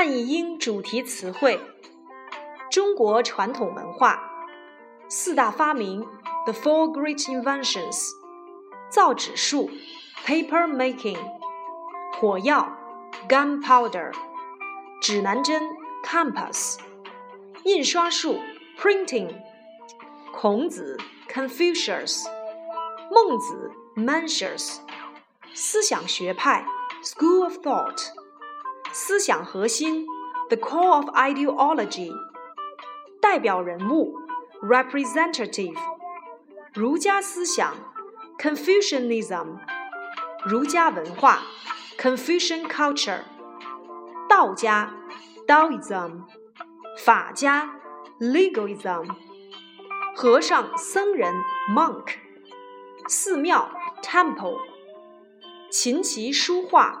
汉译英主题词汇：中国传统文化四大发明，The Four Great Inventions。造纸术，Paper Making。火药，Gunpowder。指南针，Compass。印刷术，Printing。孔子，Confucius。孟子，Mencius。思想学派，School of Thought。 思想核心，the core of ideology，代表人物，representative，儒家思想，Confucianism，儒家文化，Confucian culture，道家，Taoism，法家，legalism，和尚僧人，monk，寺庙，temple，琴棋书画。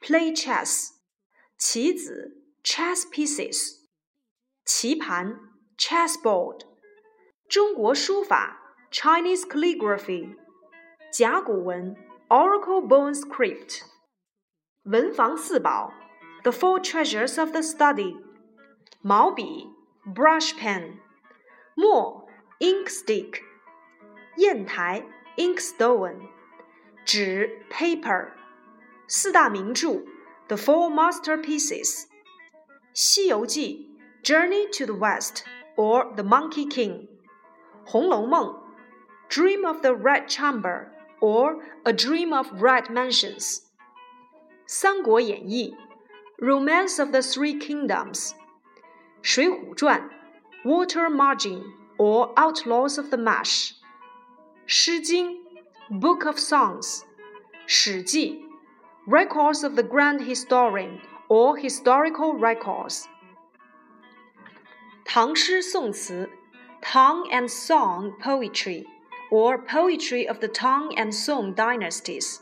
play chess，棋子 chess pieces，棋盘 chessboard，中国书法 Chinese calligraphy，甲骨文 Oracle bone script，文房四宝 The four treasures of the study，毛笔 brush pen，墨 ink stick，砚台 inkstone，纸 paper。 四大名著《The Four Masterpieces》，《西游记》（Journey to the West） or The Monkey King，《红楼梦》（Dream of the Red Chamber or A Dream of Red Mansions），《三国演义》（Romance of the Three Kingdoms），《水浒传》（Water Margin or Outlaws of the Marsh），《诗经》（Book of Songs），《史记》 records of the grand historian or historical records. 唐诗宋词, Tang and Song poetry or poetry of the Tang and Song dynasties.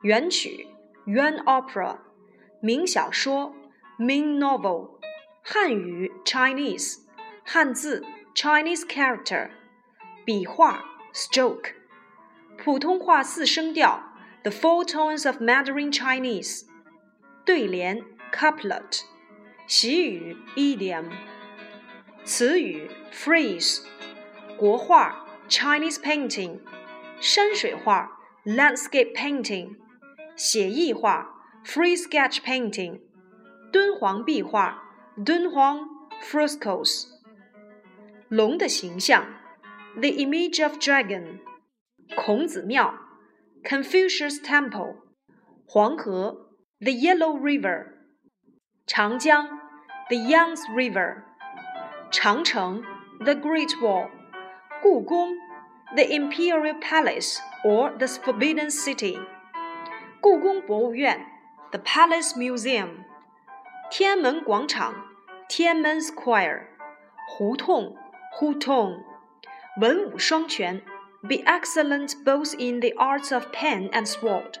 元曲, yuan opera, 明小说, Ming novel, 汉语 Chinese, 汉字 Chinese character, 笔画 stroke, 普通话四声调 the Four Tones of Mandarin Chinese，对联 couplet，习语 idiom，词语 phrase，国画 Chinese painting，山水画 landscape painting，写意画 free sketch painting，敦煌壁画 Dunhuang frescoes，龙的形象 the image of dragon，孔子庙。 Confucius Temple, the Yellow River, Changjiang, the Yangtze River, the Great Wall, the Imperial Palace or the Forbidden City, the Palace Museum, Tiananmen Guangchang, Tiananmen Square, Hutong, Hutong, 文武双全 be excellent both in the arts of pen and sword.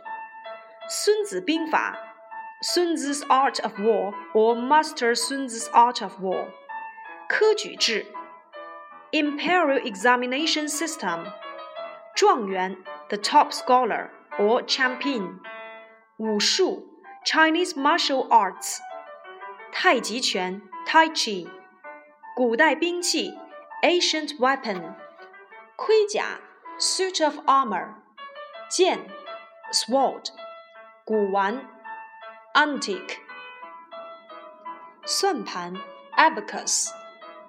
孙子兵法 Sun Tzu's Art of War or Master Sun Tzu's Art of War. 科举制 Imperial Examination System. 状元 The top scholar or champion. 武术 Chinese martial arts. 太极拳 Tai Chi. 古代兵器 Ancient weapon. 盔甲 suit of armor，剑，sword，古玩，antique，算盘，abacus，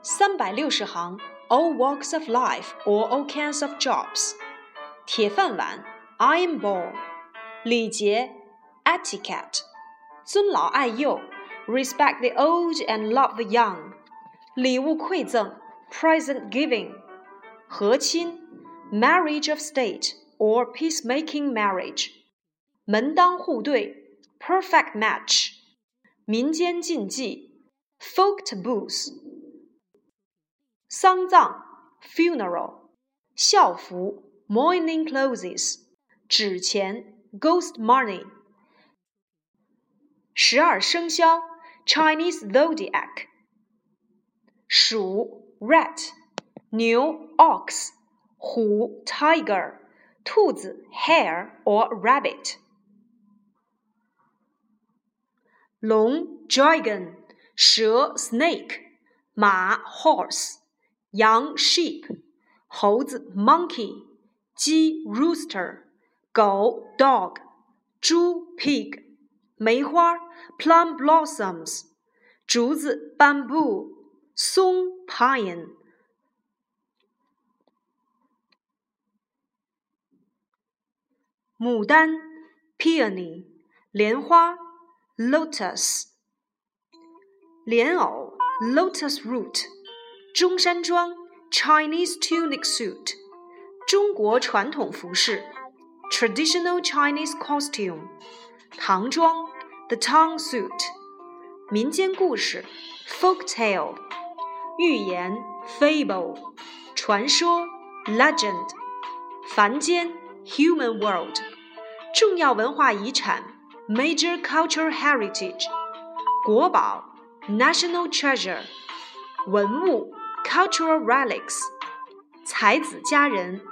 三百六十行，all walks of life or all kinds of jobs，铁饭碗，iron bowl，礼节，etiquette，尊老爱幼，respect the old and love the young，礼物馈赠，present giving，和亲。 marriage of state or peacemaking marriage. 门当户对 perfect match. 民间禁忌 folk taboos. 丧葬 funeral. 孝服 mourning clothes. 纸钱 ghost money. 十二生肖 Chinese zodiac. 鼠 rat. 牛 ox. 虎，tiger。兔子，hare or rabbit。龙 dragon，蛇 snake，马 horse，羊 sheep，猴子 monkey，鸡 rooster，狗 dog，猪 pig，梅花 plum blossoms，竹子 bamboo，松 pine， 牡丹 peony，莲花。lotus，莲藕 lotus root，中山装 Chinese tunic suit，中国传统服饰 traditional Chinese costume，唐装 the town suit，民间故事 folk tale，寓言 fable，传说 legend，凡间 human world，重要文化遗产。major cultural heritage，国宝 national treasure，文物 cultural relics，才子佳人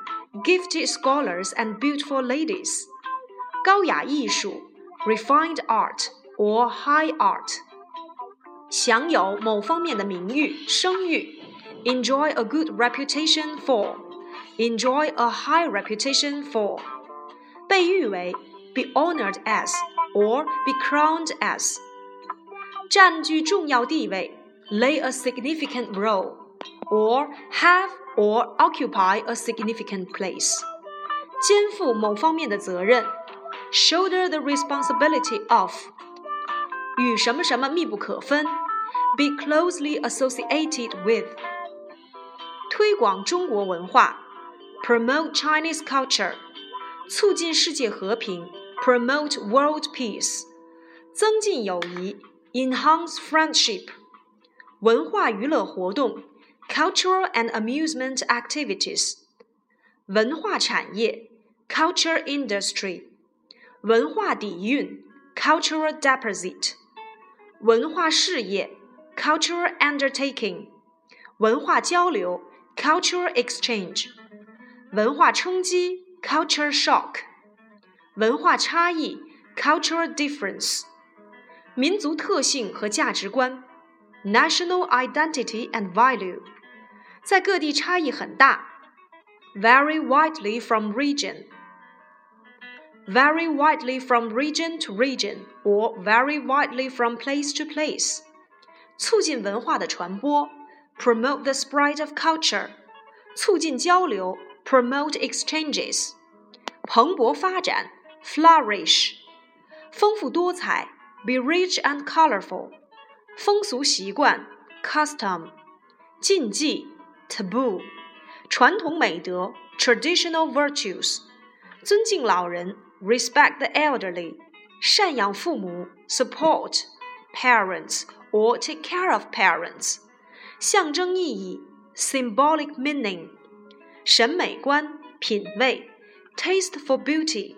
gifted scholars and beautiful ladies，高雅艺术 refined art or high art，享有某方面的名誉声誉 enjoy a good reputation for enjoy a high reputation for，被誉为 be honored as。or be crowned as，占据重要地位，lay a significant role, or have or occupy a significant place，肩负某方面的责任，shoulder the responsibility of，与什么什么密不可分，be closely associated with，推广中国文化 ，promote Chinese culture，促进世界和平。promote world peace，增进友谊，enhance friendship，文化娱乐活动，cultural and amusement activities，文化产业，culture industry，文化底蕴，cultural deposit，文化事业，cultural undertaking，文化交流，cultural exchange， 文化冲击，culture shock。文化差异 （cultural difference）、民族特性和价值观 （national identity and value） 在各地差异很大 （vary widely from region）。Vary widely from region to region, or vary widely from place to place。促进文化的传播，promote the spread of culture。促进交流 ，promote exchanges。蓬勃发展 flourish，丰富多彩；be rich and colorful，风俗习惯；custom，禁忌；taboo，传统美德；traditional virtues，尊敬老人；respect the elderly，赡养父母；support parents or take care of parents，象征意义；symbolic meaning， 审美观、品味；taste for beauty。